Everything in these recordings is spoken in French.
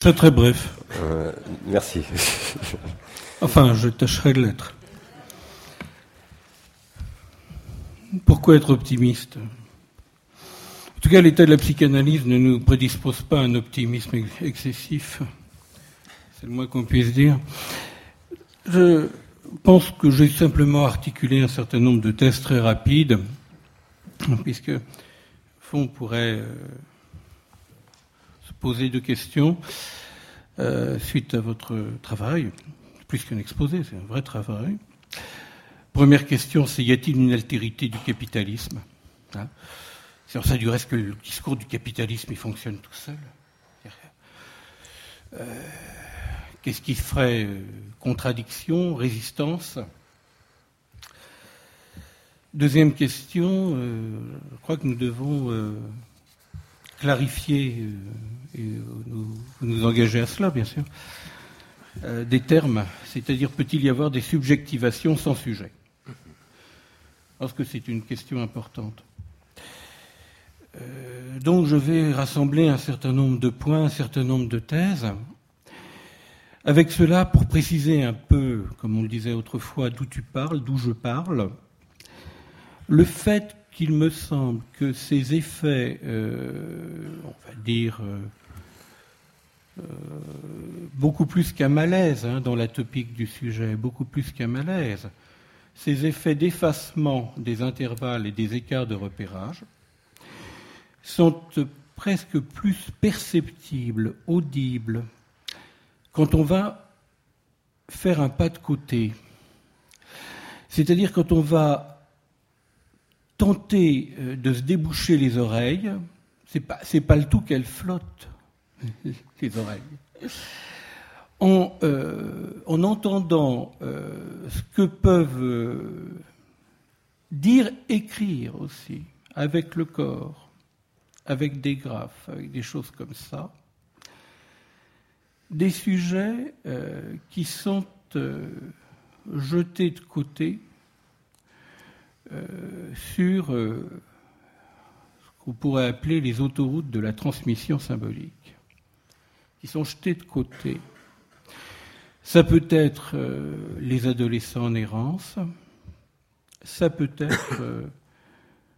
Très très bref. Euh, merci. enfin, je tâcherai de l'être. Pourquoi être optimiste? En tout cas, l'état de la psychanalyse ne nous prédispose pas à un optimisme excessif. C'est le moins qu'on puisse dire. Je pense que j'ai simplement articulé un certain nombre de tests très rapides, puisque, au fond, on pourrait euh, poser deux questions euh, suite à votre travail, plus qu'un exposé, c'est un vrai travail. Première question, c'est y a-t-il une altérité du capitalisme hein? C'est ça du reste que le discours du capitalisme il fonctionne tout seul. Euh, Qu'est-ce qui ferait euh, contradiction, résistance? Deuxième question, je crois que nous devons clarifier et nous, nous engager à cela, bien sûr, des termes, c'est-à-dire peut-il y avoir des subjectivations sans sujet? Parce que c'est une question importante. donc je vais rassembler un certain nombre de points, un certain nombre de thèses, avec cela, pour préciser un peu, comme on le disait autrefois, d'où tu parles, d'où je parle, le fait qu'il me semble que ces effets, euh, on va dire, euh, euh, beaucoup plus qu'un malaise hein, dans la topique du sujet, beaucoup plus qu'un malaise, ces effets d'effacement des intervalles et des écarts de repérage sont presque plus perceptibles, audibles, quand on va faire un pas de côté, c'est-à-dire quand on va tenter euh, de se déboucher les oreilles, c'est pas, pas le tout qu'elles flottent, les oreilles. En, euh, en entendant euh, ce que peuvent dire, écrire aussi, avec le corps, avec des graphes, avec des choses comme ça, des sujets euh, qui sont euh, jetés de côté euh, sur ce qu'on pourrait appeler les autoroutes de la transmission symbolique, qui sont jetés de côté. Ça peut être les adolescents en errance, ça peut être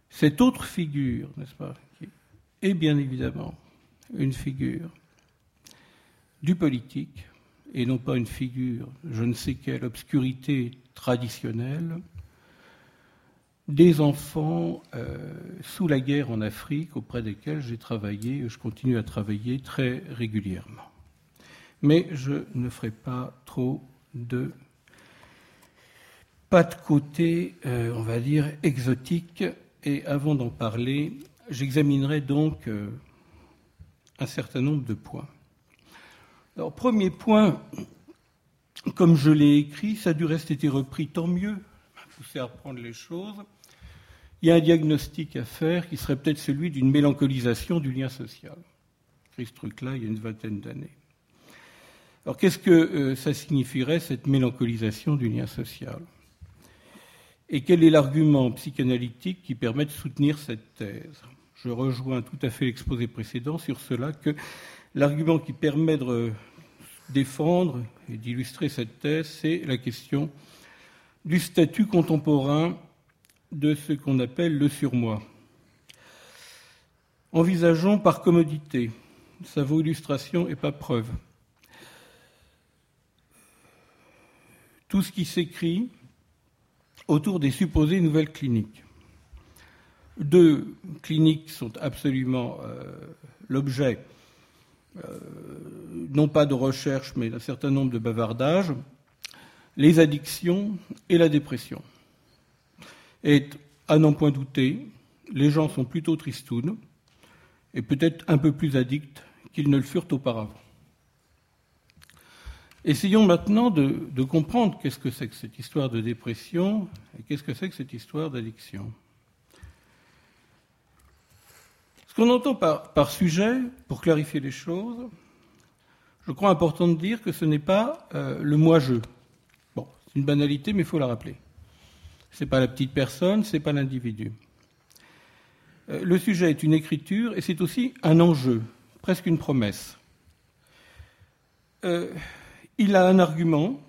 cette autre figure, n'est-ce pas, qui bien évidemment une figure du politique, et non pas une figure, je ne sais quelle obscurité traditionnelle, des enfants euh, sous la guerre en Afrique auprès desquels j'ai travaillé, je continue à travailler très régulièrement. Mais je ne ferai pas trop de pas de côté, euh, on va dire, exotique. Et avant d'en parler, j'examinerai donc euh, un certain nombre de points. Alors, premier point, comme je l'ai écrit, ça a du reste été repris, tant mieux, poussé à reprendre les choses. Il y a un diagnostic à faire qui serait peut-être celui d'une mélancolisation du lien social. J'ai ce truc-là il y a une vingtaine d'années. Alors qu'est-ce que euh, ça signifierait, cette mélancolisation du lien social? Et quel est l'argument psychanalytique qui permet de soutenir cette thèse? Je rejoins tout à fait l'exposé précédent sur cela que L'argument qui permet de défendre et d'illustrer cette thèse, c'est la question du statut contemporain de ce qu'on appelle le surmoi. Envisageons par commodité, ça vaut illustration et pas preuve, tout ce qui s'écrit autour des supposées nouvelles cliniques. Deux cliniques sont absolument euh, l'objet euh, non pas de recherche, mais d'un certain nombre de bavardages, les addictions et la dépression. Et à n'en point douter, les gens sont plutôt tristounes et peut-être un peu plus addicts qu'ils ne le furent auparavant. Essayons maintenant de, comprendre qu'est-ce que c'est que cette histoire de dépression et qu'est-ce que c'est que cette histoire d'addiction. Ce qu'on entend par, sujet, pour clarifier les choses, je crois important de dire que ce n'est pas euh, le moi-je. C'est une banalité, mais il faut la rappeler. Ce n'est pas la petite personne, ce n'est pas l'individu. Euh, le sujet est une écriture et c'est aussi un enjeu, presque une promesse. euh, il a un argument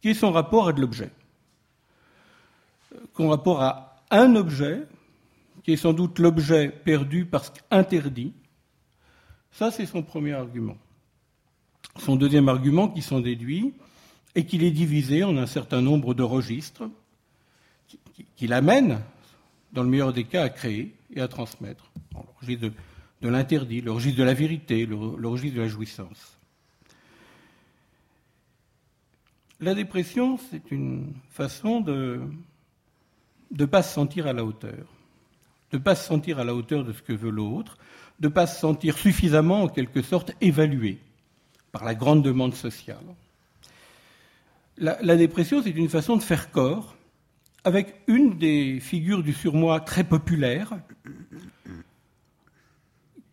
qui est son rapport à de l'objet. Son rapport à un objet, qui est sans doute l'objet perdu parce qu'interdit. Ça, c'est son premier argument. Son deuxième argument qui s'en déduit est qu'il est divisé en un certain nombre de registres qui l'amènent, dans le meilleur des cas, à créer et à transmettre. Le registre de, l'interdit, le registre de la vérité, le, registre de la jouissance. La dépression, c'est une façon de ne pas se sentir à la hauteur, de ne pas se sentir à la hauteur de ce que veut l'autre, de ne pas se sentir suffisamment, en quelque sorte, évalué par la grande demande sociale. La, dépression, c'est une façon de faire corps avec une des figures du surmoi très populaire,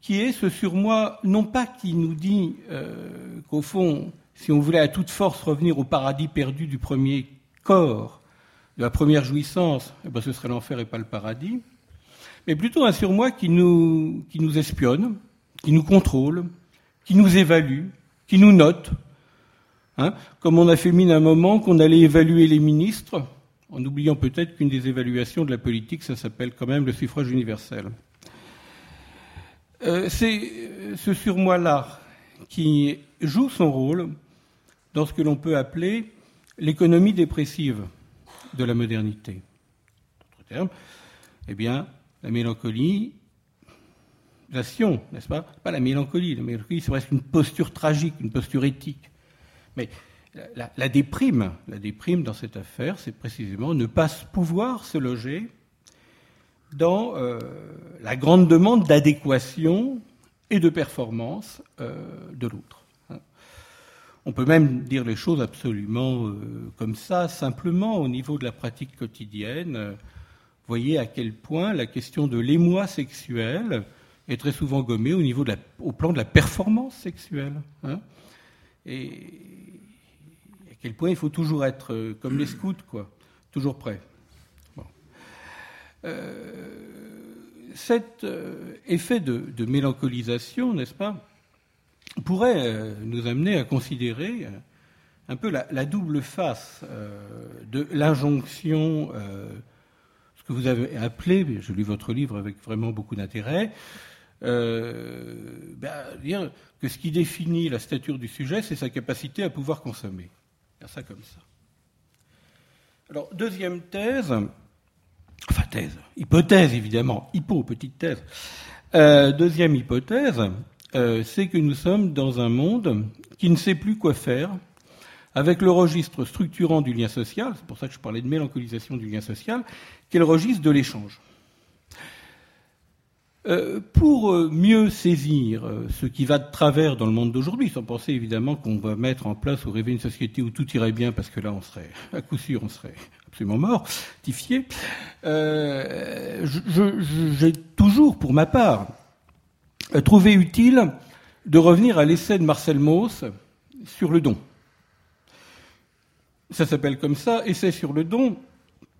qui est ce surmoi, non pas qui nous dit euh, qu'au fond, si on voulait à toute force revenir au paradis perdu du premier corps, de la première jouissance, eh ben ce serait l'enfer et pas le paradis, mais plutôt un surmoi qui nous, qui nous espionne, qui nous contrôle, qui nous évalue, qui nous note, hein, comme on a fait mine un moment qu'on allait évaluer les ministres, en oubliant peut-être qu'une des évaluations de la politique, ça s'appelle quand même le suffrage universel. Euh, c'est ce surmoi-là qui joue son rôle dans ce que l'on peut appeler l'économie dépressive de la modernité. D'autres termes, eh bien, la mélancolie, n'est-ce pas? Pas la mélancolie. La mélancolie, c'est presque une posture tragique, une posture éthique. Mais la, déprime, la déprime dans cette affaire, c'est précisément ne pas pouvoir se loger dans euh, la grande demande d'adéquation et de performance euh, de l'autre. Hein. On peut même dire les choses absolument euh, comme ça, simplement au niveau de la pratique quotidienne. voyez à quel point la question de l'émoi sexuel est très souvent gommée au, niveau au plan de la performance sexuelle. Hein. Et à quel point il faut toujours être euh, comme les scouts, quoi, toujours prêt. Euh, cet euh, effet de, mélancolisation, n'est-ce pas, pourrait nous amener à considérer un peu la, double face de l'injonction, ce que vous avez appelé, je lis votre livre avec vraiment beaucoup d'intérêt, euh, ben, que ce qui définit la stature du sujet, c'est sa capacité à pouvoir consommer. Ça comme ça. Alors, deuxième thèse, enfin thèse, hypothèse évidemment, hypo, petite thèse. Euh, deuxième hypothèse, euh, c'est que nous sommes dans un monde qui ne sait plus quoi faire avec le registre structurant du lien social, c'est pour ça que je parlais de mélancolisation du lien social, qui est le registre de l'échange. Euh, pour euh, mieux saisir euh, ce qui va de travers dans le monde d'aujourd'hui, sans penser évidemment qu'on va mettre en place ou rêver une société où tout irait bien, parce que là, on serait, à coup sûr, on serait absolument mort, tifié, j'ai toujours, pour ma part, trouvé utile de revenir à l'essai de Marcel Mauss sur le don. Ça s'appelle comme ça, essai sur le don,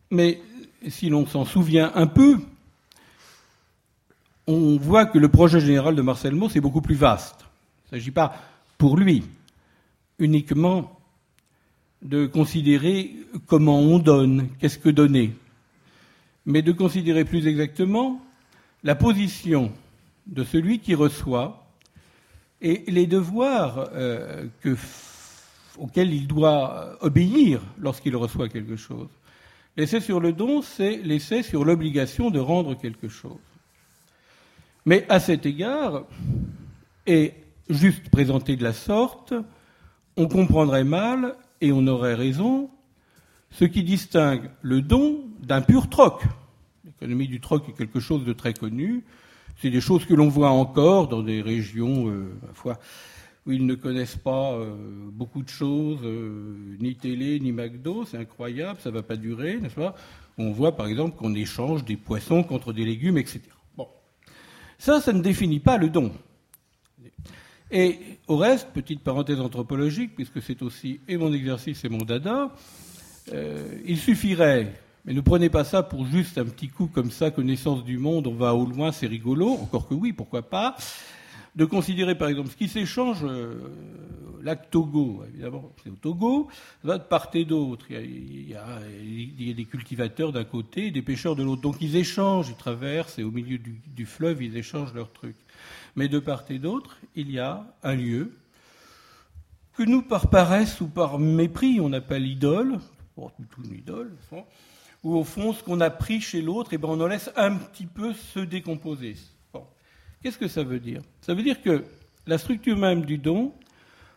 mais si l'on s'en souvient un peu, on voit que le projet général de Marcel Mauss est beaucoup plus vaste. Il ne s'agit pas, pour lui, uniquement de considérer comment on donne, qu'est-ce que donner, mais de considérer plus exactement la position de celui qui reçoit et les devoirs euh, auxquels il doit obéir lorsqu'il reçoit quelque chose. L'essai sur le don, c'est l'essai sur l'obligation de rendre quelque chose. Mais à cet égard, et juste présenté de la sorte, on comprendrait mal, et on aurait raison, ce qui distingue le don d'un pur troc. L'économie du troc est quelque chose de très connu. C'est des choses que l'on voit encore dans des régions, euh, où ils ne connaissent pas euh, beaucoup de choses, euh, ni télé, ni McDo, c'est incroyable, ça ne va pas durer, n'est-ce pas? On voit par exemple qu'on échange des poissons contre des légumes, etc. Ça, ça ne définit pas le don. Et au reste, petite parenthèse anthropologique, puisque c'est aussi et mon exercice et mon dada, euh, il suffirait, mais ne prenez pas ça pour juste un petit coup comme ça, connaissance du monde, on va au loin, c'est rigolo, encore que oui, pourquoi pas, de considérer par exemple ce qui s'échange euh, lac Togo, évidemment, c'est au Togo, de part et d'autre. Il, y a des cultivateurs d'un côté et des pêcheurs de l'autre. Donc ils échangent, ils traversent et au milieu du, fleuve, ils échangent leurs trucs. Mais de part et d'autre, il y a un lieu que nous, par paresse ou par mépris, on appelle idole, bon, tout une idole, où au fond, ce qu'on a pris chez l'autre, eh ben, on en laisse un petit peu se décomposer. Qu'est-ce que ça veut dire? Ça veut dire que la structure même du don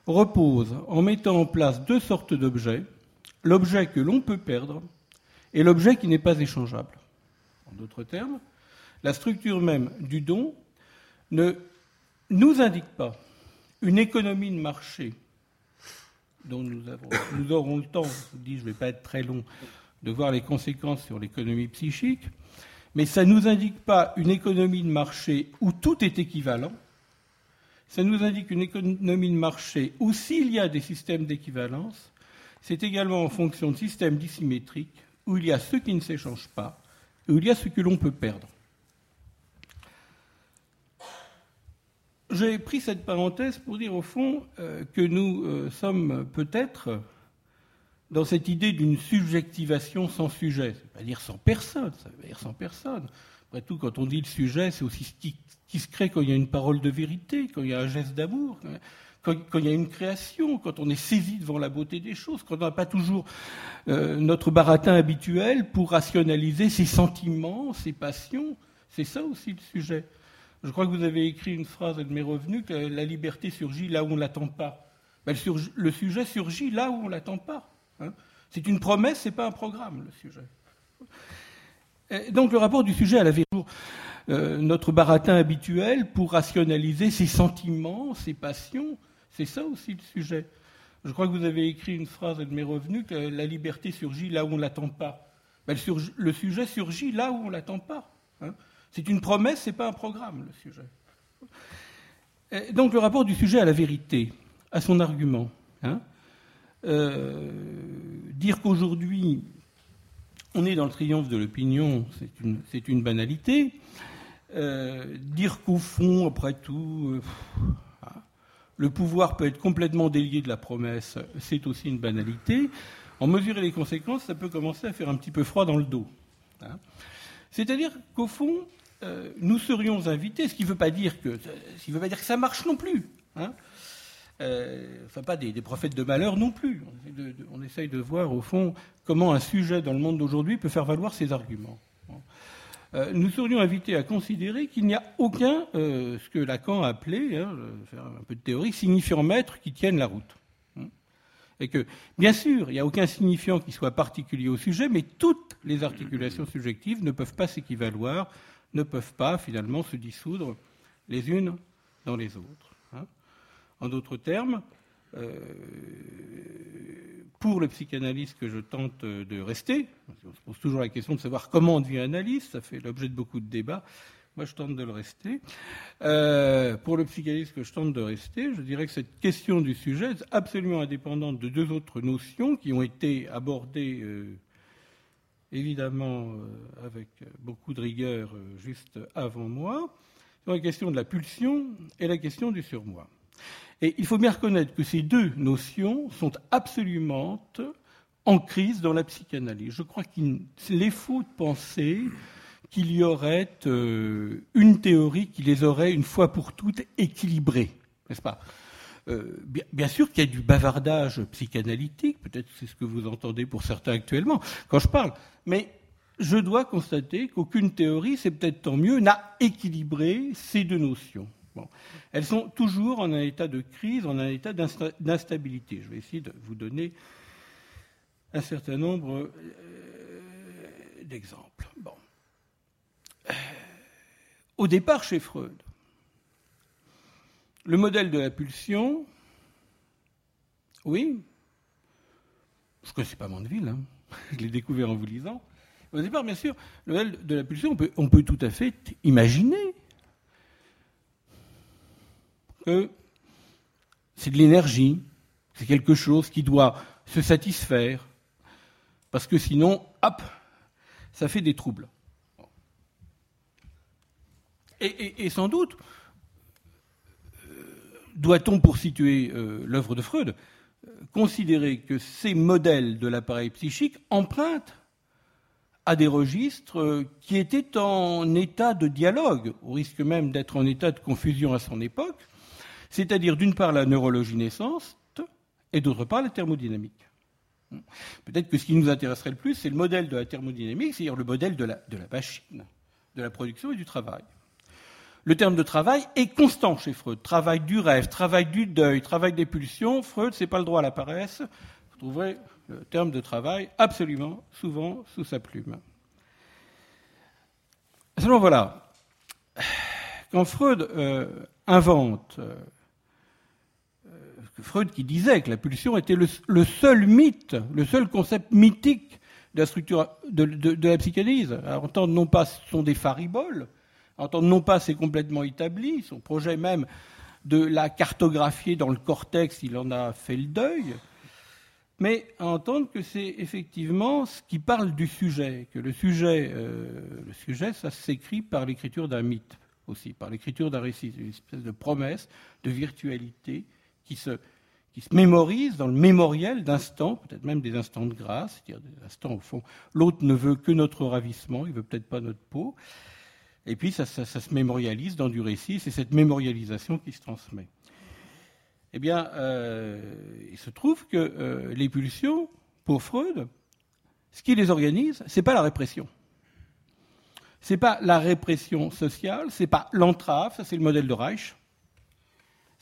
repose en mettant en place deux sortes d'objets, l'objet que l'on peut perdre et l'objet qui n'est pas échangeable. En d'autres termes, la structure même du don ne nous indique pas une économie de marché dont nous, aurons le temps, je dis, je ne vais pas être très long, de voir les conséquences sur l'économie psychique, mais ça ne nous indique pas une économie de marché où tout est équivalent, ça nous indique une économie de marché où s'il y a des systèmes d'équivalence, c'est également en fonction de systèmes dissymétriques où il y a ceux qui ne s'échangent pas et où il y a ce que l'on peut perdre. J'ai pris cette parenthèse pour dire au fond euh, que nous euh, sommes peut-être dans cette idée d'une subjectivation sans sujet. Ça veut pas dire sans personne, ça veut dire sans personne. Après tout, quand on dit le sujet, c'est aussi crée quand il y a une parole de vérité, quand il y a un geste d'amour, quand, il y a une création, quand on est saisi devant la beauté des choses, quand on n'a pas toujours euh, notre baratin habituel pour rationaliser ses sentiments, ses passions. C'est ça aussi le sujet. Je crois que vous avez écrit une phrase de mes revenus que la liberté surgit là où on ne l'attend pas. Ben, le sujet surgit là où on ne l'attend pas. Hein. c'est une promesse, ce n'est pas un programme, le sujet. donc le rapport du sujet à la vérité, euh, notre baratin habituel pour rationaliser ses sentiments, ses passions, c'est ça aussi le sujet. Je crois que vous avez écrit une phrase de mes revenus que la liberté surgit là où on ne l'attend pas. Ben, le, sujet surgit là où on ne l'attend pas. Hein. c'est une promesse, ce n'est pas un programme, le sujet. donc le rapport du sujet à la vérité, à son argument. Hein. Euh, dire qu'aujourd'hui, on est dans le triomphe de l'opinion, c'est une, banalité. Euh, dire qu'au fond, après tout, euh, ah, le pouvoir peut être complètement délié de la promesse, c'est aussi une banalité. En mesurer les conséquences, ça peut commencer à faire un petit peu froid dans le dos. Hein. C'est-à-dire qu'au fond, nous serions invités, ce qui ne veut pas dire que, veut pas dire que ça marche non plus. Hein. Euh, enfin pas des, prophètes de malheur non plus. On, essaye de voir au fond comment un sujet dans le monde d'aujourd'hui peut faire valoir ses arguments. Euh, nous serions invités à considérer qu'il n'y a aucun, euh, ce que Lacan a appelé, hein, faire un peu de théorie, signifiant maître qui tienne la route. Hein. Et que, bien sûr, il n'y a aucun signifiant qui soit particulier au sujet, mais toutes les articulations subjectives ne peuvent pas s'équivaloir, ne peuvent pas finalement se dissoudre les unes dans les autres. En d'autres termes, euh, pour le psychanalyste que je tente de rester, on se pose toujours la question de savoir comment on devient analyste, ça fait l'objet de beaucoup de débats. Moi, je tente de le rester. Euh, pour le psychanalyste que je tente de rester, je dirais que cette question du sujet est absolument indépendante de deux autres notions qui ont été abordées euh, évidemment avec beaucoup de rigueur juste avant moi. C'est la question de la pulsion et la question du surmoi. Et il faut bien reconnaître que ces deux notions sont absolument en crise dans la psychanalyse. Je crois qu'il est faux de penser qu'il y aurait euh, une théorie qui les aurait une fois pour toutes équilibrées, n'est-ce pas? Euh, bien, sûr qu'il y a du bavardage psychanalytique, peut-être c'est ce que vous entendez pour certains actuellement quand je parle, mais je dois constater qu'aucune théorie, c'est peut-être tant mieux, n'a équilibré ces deux notions. Elles sont toujours en un état de crise, en un état d'instabilité. Je vais essayer de vous donner un certain nombre euh, d'exemples. Bon. Euh, au départ, chez Freud, le modèle de la pulsion, oui, je ne connaissais pas Mandeville, hein. je l'ai découvert en vous lisant. Au départ, bien sûr, le modèle de la pulsion, on peut tout à fait imaginer que c'est de l'énergie, c'est quelque chose qui doit se satisfaire, parce que sinon, hop, ça fait des troubles. Et, sans doute, euh, doit-on, pour situer l'œuvre de Freud, considérer que ces modèles de l'appareil psychique empruntent à des registres qui étaient en état de dialogue, au risque même d'être en état de confusion à son époque, c'est-à-dire d'une part la neurologie naissance et d'autre part la thermodynamique. Peut-être que ce qui nous intéresserait le plus, c'est le modèle de la thermodynamique, c'est-à-dire le modèle de la, de la machine, de la production et du travail. Le terme de travail est constant chez Freud. Travail du rêve, travail du deuil, travail des pulsions. Freud, c'est pas le droit à la paresse. Vous trouverez le terme de travail absolument souvent sous sa plume. Seulement voilà, quand Freud euh, invente, euh, Freud qui disait que la pulsion était le, seul mythe, le seul concept mythique de la structure de, la psychanalyse, à entendre non pas ce sont des fariboles, entendre non pas c'est complètement établi, son projet même de la cartographier dans le cortex, il en a fait le deuil, mais à entendre que c'est effectivement ce qui parle du sujet, que le sujet, euh, le sujet ça s'écrit par l'écriture d'un mythe aussi, par l'écriture d'un récit, une espèce de promesse, de virtualité qui se, qui se mémorise dans le mémoriel d'instants, peut-être même des instants de grâce, c'est-à-dire des instants au fond. L'autre ne veut que notre ravissement, il veut peut-être pas notre peau. Et puis ça, se mémorialise dans du récit, c'est cette mémorialisation qui se transmet. Eh bien, euh, il se trouve que euh, les pulsions, pour Freud, ce qui les organise, c'est pas la répression. C'est pas la répression sociale, c'est pas l'entrave, ça c'est le modèle de Reich.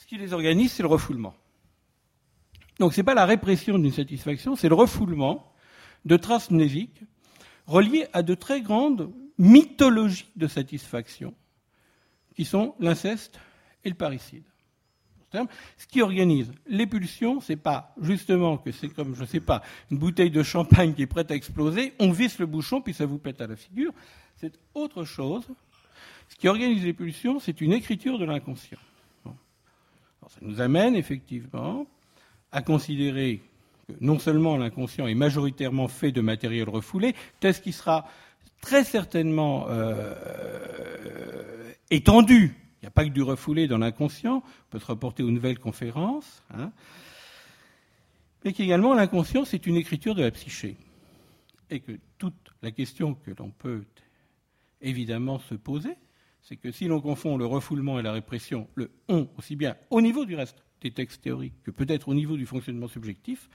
Ce qui les organise, c'est le refoulement. Donc ce n'est pas la répression d'une satisfaction, c'est le refoulement de traces mnésiques reliées à de très grandes mythologies de satisfaction, qui sont l'inceste et le parricide. Ce qui organise les pulsions, c'est pas justement que c'est comme, je ne sais pas, une bouteille de champagne qui est prête à exploser, on visse le bouchon puis ça vous pète à la figure. C'est autre chose. Ce qui organise les pulsions, c'est une écriture de l'inconscient. Ça nous amène effectivement à considérer que non seulement l'inconscient est majoritairement fait de matériel refoulé, test qui sera très certainement euh, étendu. Il n'y a pas que du refoulé dans l'inconscient, on peut se reporter aux nouvelles conférences, hein, mais qu'également l'inconscient, c'est une écriture de la psyché. Et que toute la question que l'on peut évidemment se poser, c'est que si l'on confond le refoulement et la répression, le on aussi bien au niveau du reste des textes théoriques que peut-être au niveau du fonctionnement subjectif,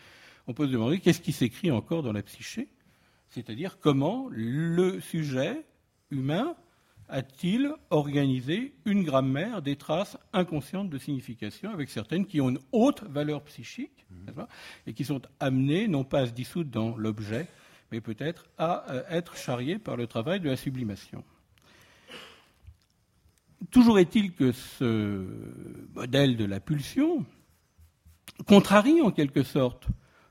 on peut se demander qu'est-ce qui s'écrit encore dans la psyché, c'est-à-dire comment le sujet humain a-t-il organisé une grammaire des traces inconscientes de signification, avec certaines qui ont une haute valeur psychique, mmh. et qui sont amenées non pas à se dissoudre dans l'objet, mais peut-être à euh, être charriées par le travail de la sublimation. Toujours est-il que ce modèle de la pulsion contrarie en quelque sorte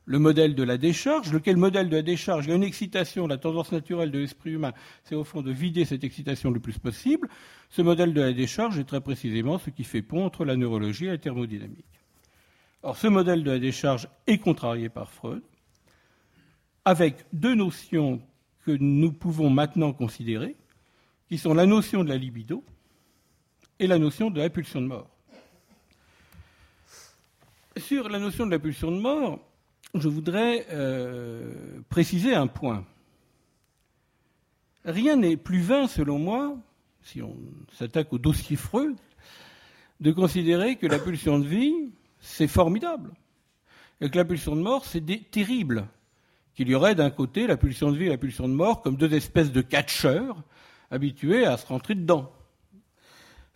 le modèle de la décharge, lequel modèle de la décharge, il y a une excitation, la tendance naturelle de l'esprit humain, c'est au fond de vider cette excitation le plus possible. Ce modèle de la décharge est très précisément ce qui fait pont entre la neurologie et la thermodynamique. Or, ce modèle de la décharge est contrarié par Freud, avec deux notions que nous pouvons maintenant considérer, qui sont la notion de la libido et la notion de la pulsion de mort. Sur la notion de la pulsion de mort, je voudrais euh, préciser un point. Rien n'est plus vain, selon moi, si on s'attaque au dossier Freud, de considérer que la pulsion de vie, c'est formidable, et que la pulsion de mort, c'est terrible. Qu'il y aurait d'un côté la pulsion de vie et la pulsion de mort comme deux espèces de catcheurs habitués à se rentrer dedans.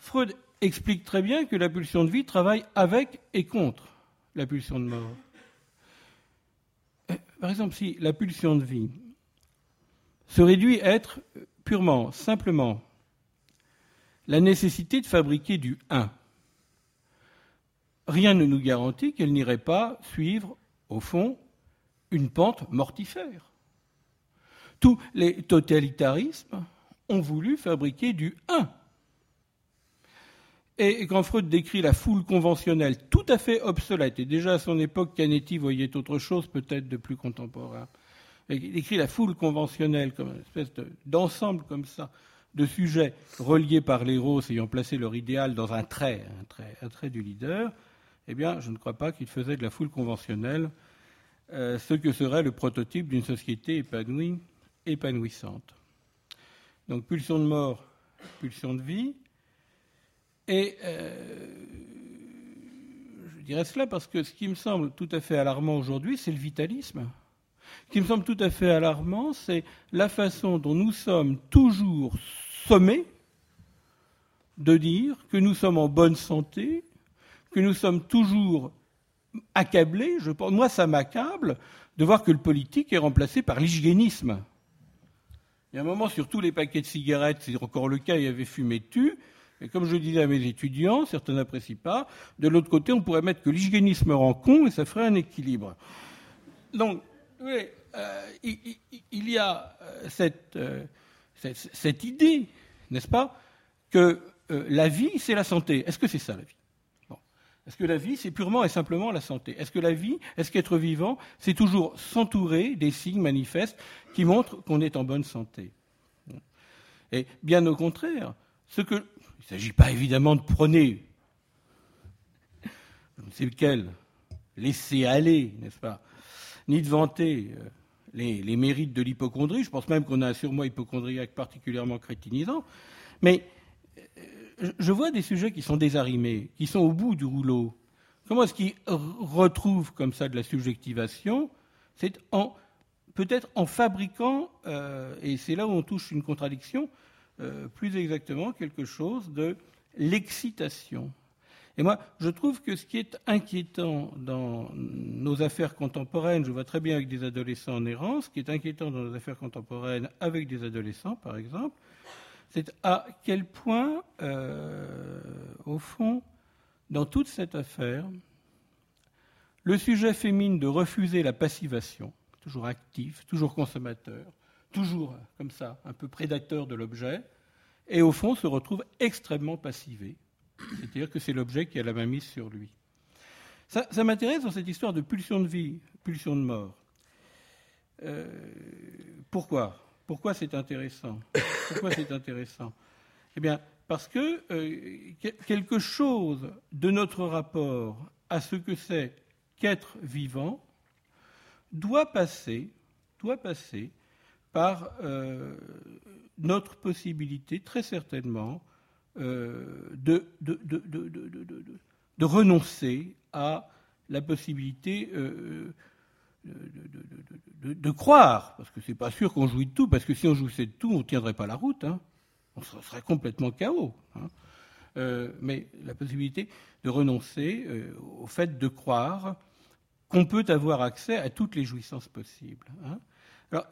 Freud explique très bien que la pulsion de vie travaille avec et contre la pulsion de mort. Euh, par exemple, si la pulsion de vie se réduit à être purement, simplement, la nécessité de fabriquer du 1, rien ne nous garantit qu'elle n'irait pas suivre, au fond, une pente mortifère. Tous les totalitarismes ont voulu fabriquer du 1 et quand Freud décrit la foule conventionnelle tout à fait obsolète, et déjà à son époque, Canetti voyait autre chose peut-être de plus contemporain, il décrit la foule conventionnelle comme une espèce d'ensemble comme ça, de sujets reliés par l'éros ayant placé leur idéal dans un trait, un trait, un du leader, eh bien, je ne crois pas qu'il faisait de la foule conventionnelle euh, ce que serait le prototype d'une société épanouie, épanouissante. Donc, pulsion de mort, pulsion de vie. Et euh, je dirais cela parce que ce qui me semble tout à fait alarmant aujourd'hui, c'est le vitalisme. Ce qui me semble tout à fait alarmant, c'est la façon dont nous sommes toujours sommés de dire que nous sommes en bonne santé, que nous sommes toujours accablés. Je pense, moi, ça m'accable de voir que le politique est remplacé par l'hygiénisme. Il y a un moment, sur tous les paquets de cigarettes, c'est encore le cas, il y avait fumé tu. Et comme je disais à mes étudiants, certains n'apprécient pas. De l'autre côté, on pourrait mettre que l'hygiénisme rend con et ça ferait un équilibre. Donc, oui, euh, il, y a euh, euh, cette idée, n'est-ce pas, que la vie, c'est la santé. Est-ce que c'est ça la vie? Est-ce que la vie, c'est purement et simplement la santé? Est-ce que la vie, est-ce qu'être vivant, c'est toujours s'entourer des signes manifestes qui montrent qu'on est en bonne santé? Et bien au contraire, ce que. Il ne s'agit pas évidemment de prôner, je ne sais lequel, laisser aller, n'est-ce pas? Ni de vanter euh, les, mérites de l'hypochondrie. Je pense même qu'on a un surmoi hypochondriaque particulièrement crétinisant. Mais je vois des sujets qui sont désarrimés, qui sont au bout du rouleau. Comment est-ce qu'ils retrouvent comme ça de la subjectivation? C'est peut-être en fabriquant, euh, et c'est là où on touche une contradiction, euh, plus exactement quelque chose de l'excitation. Et moi, je trouve que ce qui est inquiétant dans nos affaires contemporaines, je vois très bien avec des adolescents en errance, ce qui est inquiétant dans nos affaires contemporaines avec des adolescents, par exemple, c'est à quel point, euh, au fond, dans toute cette affaire, le sujet féminin de refuser la passivation, toujours actif, toujours consommateur, toujours comme ça, un peu prédateur de l'objet, et au fond se retrouve extrêmement passivé. C'est-à-dire que c'est l'objet qui a la main mise sur lui. Ça, m'intéresse dans cette histoire de pulsion de vie, pulsion de mort. Euh, pourquoi? Pourquoi c'est intéressant? Pourquoi c'est intéressant? Eh bien, parce que euh, quelque chose de notre rapport à ce que c'est qu'être vivant doit passer, doit passer par euh, notre possibilité, très certainement, euh, de, renoncer à la possibilité de, croire, parce que c'est pas sûr qu'on jouit de tout, parce que si on jouissait de tout, on ne tiendrait pas la route, hein. on serait complètement chaos. Hein. Euh, mais la possibilité de renoncer euh, au fait de croire qu'on peut avoir accès à toutes les jouissances possibles. Hein.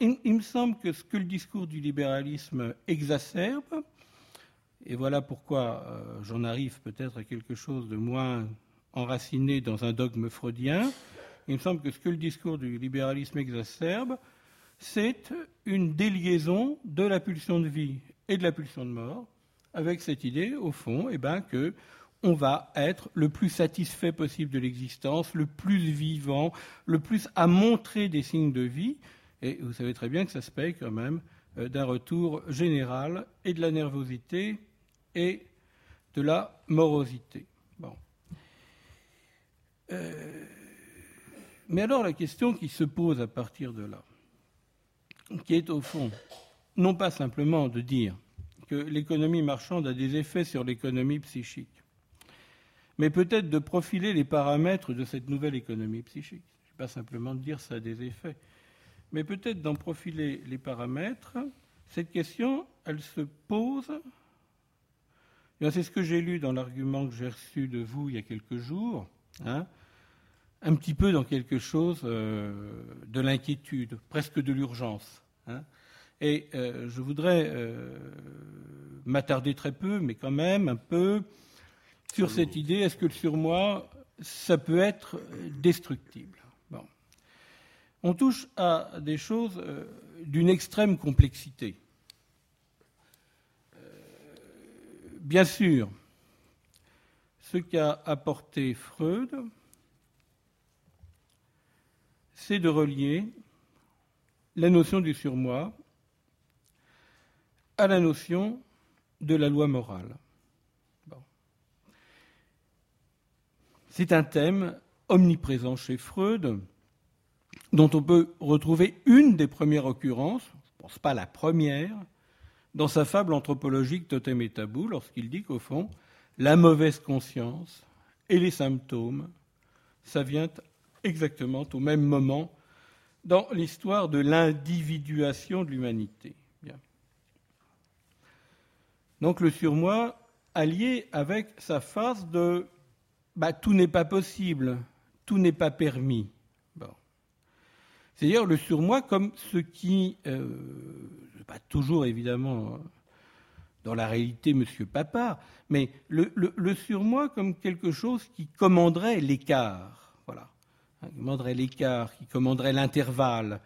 Il, me semble que ce que le discours du libéralisme exacerbe, et voilà pourquoi euh, j'en arrive peut-être à quelque chose de moins enraciné dans un dogme freudien, il me semble que ce que le discours du libéralisme exacerbe, c'est une déliaison de la pulsion de vie et de la pulsion de mort, avec cette idée, au fond, eh ben, que on va être le plus satisfait possible de l'existence, le plus vivant, le plus à montrer des signes de vie. Et vous savez très bien que ça se paye quand même euh, d'un retour général et de la nervosité et de la morosité. Bon. Euh, mais alors la question qui se pose à partir de là, qui est au fond, non pas simplement de dire que l'économie marchande a des effets sur l'économie psychique, mais peut-être de profiler les paramètres de cette nouvelle économie psychique. Ce n'est pas simplement de dire ça a des effets, mais peut-être d'en profiler les paramètres. Cette question, elle se pose. C'est ce que j'ai lu dans l'argument que j'ai reçu de vous il y a quelques jours. Hein, un petit peu dans quelque chose euh, de l'inquiétude, presque de l'urgence. Hein. Et euh, je voudrais euh, m'attarder très peu, mais quand même un peu, sur cette idée, est-ce que le surmoi, ça peut être destructible? On touche à des choses d'une extrême complexité. bien sûr, ce qu'a apporté Freud, c'est de relier la notion du surmoi à la notion de la loi morale. C'est un thème omniprésent chez Freud, dont on peut retrouver une des premières occurrences, je ne pense pas la première, dans sa fable anthropologique Totem et Tabou, lorsqu'il dit qu'au fond, la mauvaise conscience et les symptômes, ça vient exactement au même moment dans l'histoire de l'individuation de l'humanité. Donc le surmoi allié avec sa phase de bah, tout n'est pas possible, tout n'est pas permis. C'est-à-dire le surmoi comme ce qui, euh, pas toujours évidemment dans la réalité Monsieur Papa, mais le, surmoi comme quelque chose qui commanderait l'écart, voilà, qui commanderait l'écart, qui commanderait l'intervalle,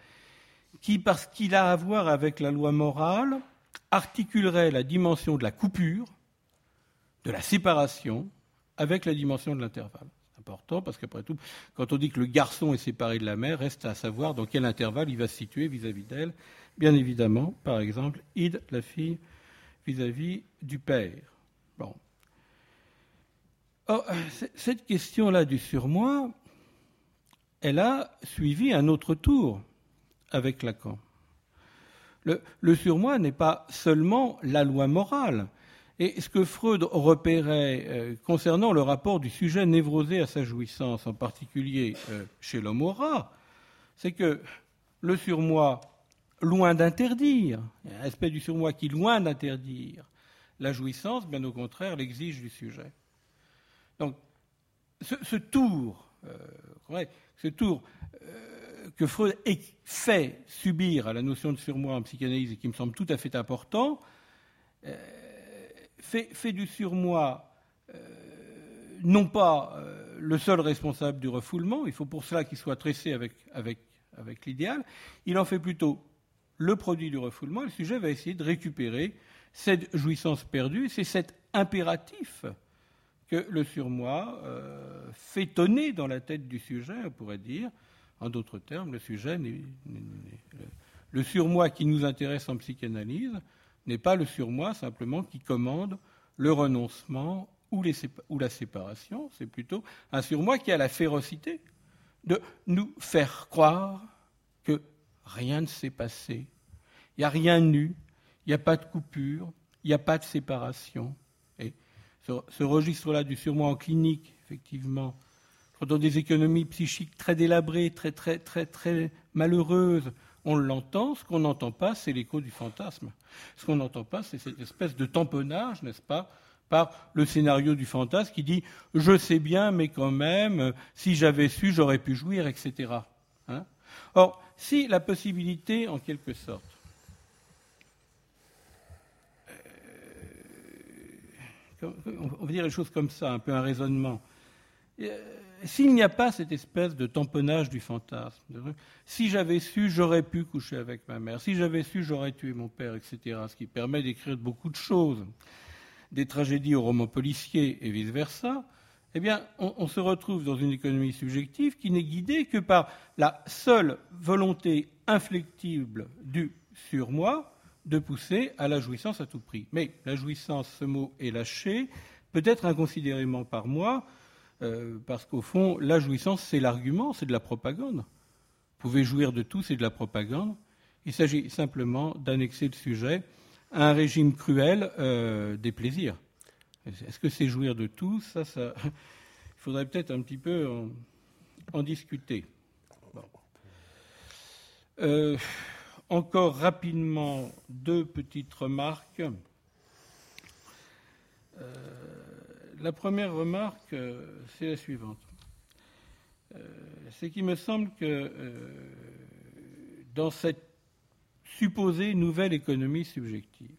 qui, parce qu'il a à voir avec la loi morale, articulerait la dimension de la coupure, de la séparation, avec la dimension de l'intervalle. Important parce qu'après tout, quand on dit que le garçon est séparé de la mère, reste à savoir dans quel intervalle il va se situer vis-à-vis d'elle. Bien évidemment, par exemple, Id, la fille, vis-à-vis du père. Bon. Or, cette question-là du surmoi, elle a suivi un autre tour avec Lacan. Le surmoi n'est pas seulement la loi morale, et ce que Freud repérait euh, concernant le rapport du sujet névrosé à sa jouissance, en particulier euh, chez l'homme au c'est que le surmoi, loin d'interdire, un aspect du surmoi qui, loin d'interdire la jouissance, bien au contraire, l'exige du sujet. Donc, ce, tour, euh, ce tour que Freud fait subir à la notion de surmoi en psychanalyse et qui me semble tout à fait important, fait, du surmoi euh, non pas euh, le seul responsable du refoulement, il faut pour cela qu'il soit tressé avec, l'idéal, il en fait plutôt le produit du refoulement, le sujet va essayer de récupérer cette jouissance perdue, c'est cet impératif que le surmoi euh, fait tonner dans la tête du sujet, on pourrait dire, en d'autres termes, le sujet, le surmoi qui nous intéresse en psychanalyse, n'est pas le surmoi simplement qui commande le renoncement ou, la séparation, c'est plutôt un surmoi qui a la férocité de nous faire croire que rien ne s'est passé, il n'y a rien nu, il n'y a pas de coupure, il n'y a pas de séparation. Et ce, ce registre-là du surmoi en clinique, effectivement, dans des économies psychiques très délabrées, très, très, très, très malheureuses, on l'entend, ce qu'on n'entend pas, c'est l'écho du fantasme. Ce qu'on n'entend pas, c'est cette espèce de tamponnage, n'est-ce pas, par le scénario du fantasme qui dit je sais bien, mais quand même, si j'avais su, j'aurais pu jouir, etc. Hein. Or, si la possibilité, en quelque sorte, euh, on va dire les choses comme ça, un peu un raisonnement. Euh, s'il n'y a pas cette espèce de tamponnage du fantasme, si j'avais su, j'aurais pu coucher avec ma mère, si j'avais su, j'aurais tué mon père, etc., ce qui permet d'écrire beaucoup de choses, des tragédies au roman policier et vice-versa, eh bien, on, on, se retrouve dans une économie subjective qui n'est guidée que par la seule volonté inflexible du surmoi de pousser à la jouissance à tout prix. Mais la jouissance, ce mot est lâché, peut-être inconsidérément par moi, euh, parce qu'au fond, la jouissance, c'est l'argument, c'est de la propagande. Vous pouvez jouir de tout, c'est de la propagande. Il s'agit simplement d'annexer le sujet à un régime cruel euh, des plaisirs. Est-ce que c'est jouir de tout? Ça, ça, il faudrait peut-être un petit peu en, discuter. Euh, encore rapidement, deux petites remarques. La première remarque, euh, c'est la suivante. Euh, c'est qu'il me semble que euh, dans cette supposée nouvelle économie subjective,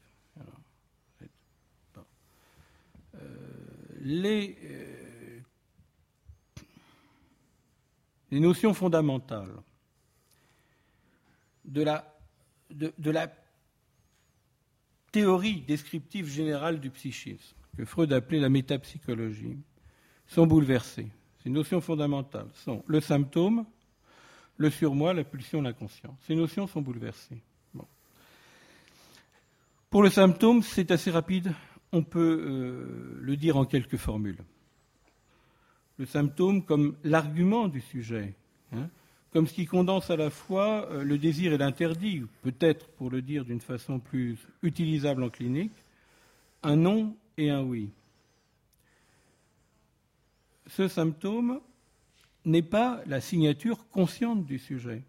les, notions fondamentales de la théorie descriptive générale du psychisme que Freud appelait la métapsychologie, sont bouleversées. Ces notions fondamentales sont le symptôme, le surmoi, la pulsion, l'inconscient. Ces notions sont bouleversées. Pour le symptôme, c'est assez rapide. On peut euh, le dire en quelques formules. Le symptôme comme l'argument du sujet, hein, comme ce qui condense à la fois euh, le désir et l'interdit, peut-être pour le dire d'une façon plus utilisable en clinique, un non et un oui. Ce symptôme n'est pas la signature consciente du sujet.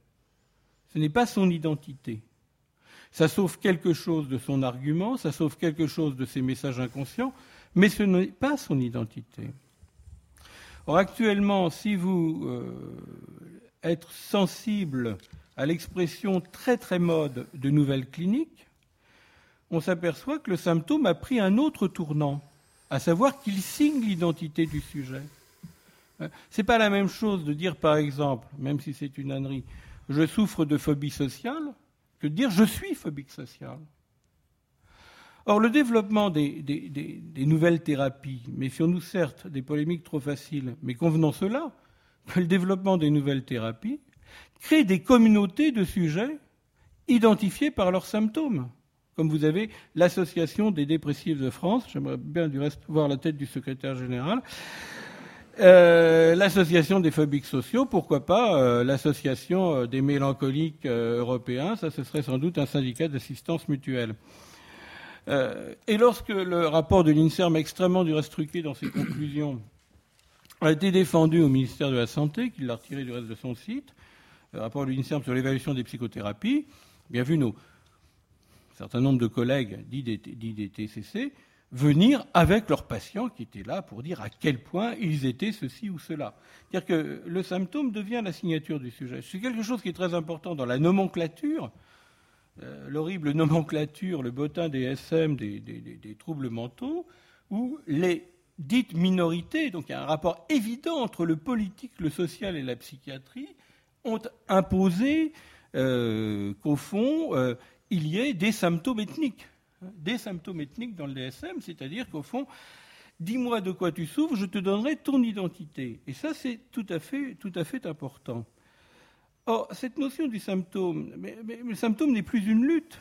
Ce n'est pas son identité. Ça sauve quelque chose de son argument, ça sauve quelque chose de ses messages inconscients, mais ce n'est pas son identité. Or, actuellement, si vous euh, êtes sensible à l'expression très très mode de nouvelles cliniques, on s'aperçoit que le symptôme a pris un autre tournant, à savoir qu'il signe l'identité du sujet. Ce n'est pas la même chose de dire, par exemple, même si c'est une ânerie, je souffre de phobie sociale, que de dire je suis phobique social. Or, le développement des, nouvelles thérapies, méfions-nous certes des polémiques trop faciles, mais convenons cela, le développement des nouvelles thérapies crée des communautés de sujets identifiés par leurs symptômes. Comme vous avez l'Association des dépressifs de France, j'aimerais bien du reste voir la tête du secrétaire général, euh, l'association des phobiques sociaux, pourquoi pas euh, l'association euh, des mélancoliques européens, ça ce serait sans doute un syndicat d'assistance mutuelle. et lorsque le rapport de l'INSERM extrêmement du reste truqué dans ses conclusions a été défendu au ministère de la Santé, qui l'a retiré du reste de son site, le rapport de l'INSERM sur l'évaluation des psychothérapies, bien vu nos certain nombre de collègues d'IDTCC venir avec leurs patients qui étaient là pour dire à quel point ils étaient ceci ou cela. C'est-à-dire que le symptôme devient la signature du sujet. C'est quelque chose qui est très important dans la nomenclature, euh, l'horrible nomenclature, le bottin des SM, des, des, troubles mentaux, où les dites minorités, donc il y a un rapport évident entre le politique, le social et la psychiatrie, ont imposé euh, qu'au fond, euh, il y ait des symptômes ethniques des symptômes ethniques dans le DSM, c'est-à-dire qu'au fond, dis-moi de quoi tu souffres, je te donnerai ton identité. Et ça, c'est tout à fait, tout à fait important. Or, cette notion du symptôme, mais, le symptôme n'est plus une lutte.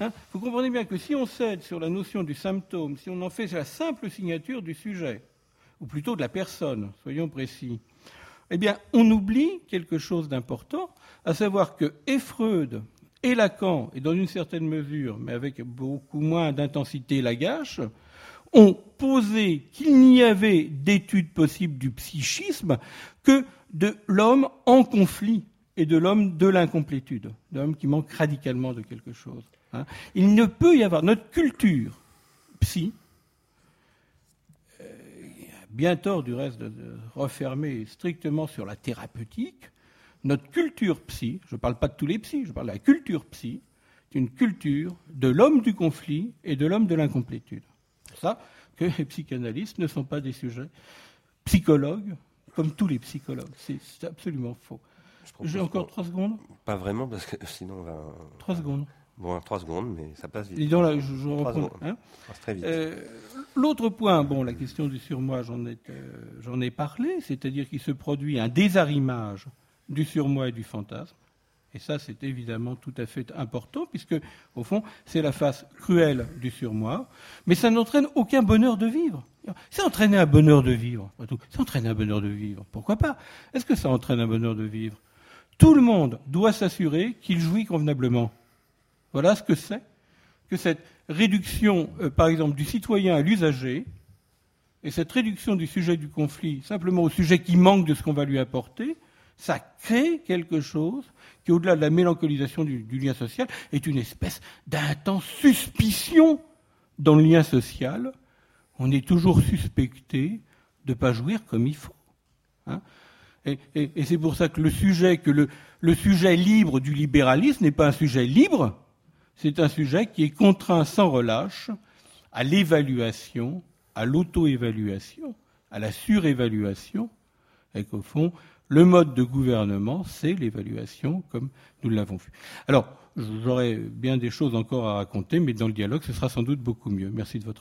Hein. Vous comprenez bien que si on cède sur la notion du symptôme, si on en fait la simple signature du sujet, ou plutôt de la personne, soyons précis, eh bien, on oublie quelque chose d'important, à savoir que et Freud et Lacan, et dans une certaine mesure, mais avec beaucoup moins d'intensité, Lagache, ont posé qu'il n'y avait d'étude possible du psychisme que de l'homme en conflit et de l'homme de l'incomplétude, de l'homme qui manque radicalement de quelque chose. Hein. Il ne peut y avoir notre culture psy, euh, bien tort du reste de refermer strictement sur la thérapeutique, notre culture psy, je ne parle pas de tous les psys, je parle de la culture psy, c'est une culture de l'homme du conflit et de l'homme de l'incomplétude. C'est ça que les psychanalystes ne sont pas des sujets psychologues comme tous les psychologues. C'est absolument faux. J'ai encore trois secondes Pas vraiment, parce que sinon on va. Trois secondes. Bon, trois secondes, mais ça passe vite. Disons là, je, je reprends. Hein très vite. Euh, l'autre point, bon, la question du surmoi, j'en ai, euh, ai parlé, c'est-à-dire qu'il se produit un désarrimage du surmoi et du fantasme. Et ça, c'est évidemment tout à fait important, puisque, au fond, c'est la face cruelle du surmoi, mais ça n'entraîne aucun bonheur de vivre. Ça entraîne un bonheur de vivre. Ça entraîne un bonheur de vivre. Pourquoi pas? Est-ce que ça entraîne un bonheur de vivre? Tout le monde doit s'assurer qu'il jouit convenablement. Voilà ce que c'est que cette réduction, euh, par exemple, du citoyen à l'usager, et cette réduction du sujet du conflit simplement au sujet qui manque de ce qu'on va lui apporter, ça crée quelque chose qui, au-delà de la mélancolisation du, lien social, est une espèce d'intense suspicion dans le lien social. On est toujours suspecté de ne pas jouir comme il faut. Hein. et, c'est pour ça que le sujet, le sujet libre du libéralisme n'est pas un sujet libre, c'est un sujet qui est contraint sans relâche à l'évaluation, à l'auto-évaluation, à la surévaluation, et qu'au fond, le mode de gouvernement, c'est l'évaluation, comme nous l'avons vu. Alors, j'aurais bien des choses encore à raconter, mais dans le dialogue, ce sera sans doute beaucoup mieux. Merci de votre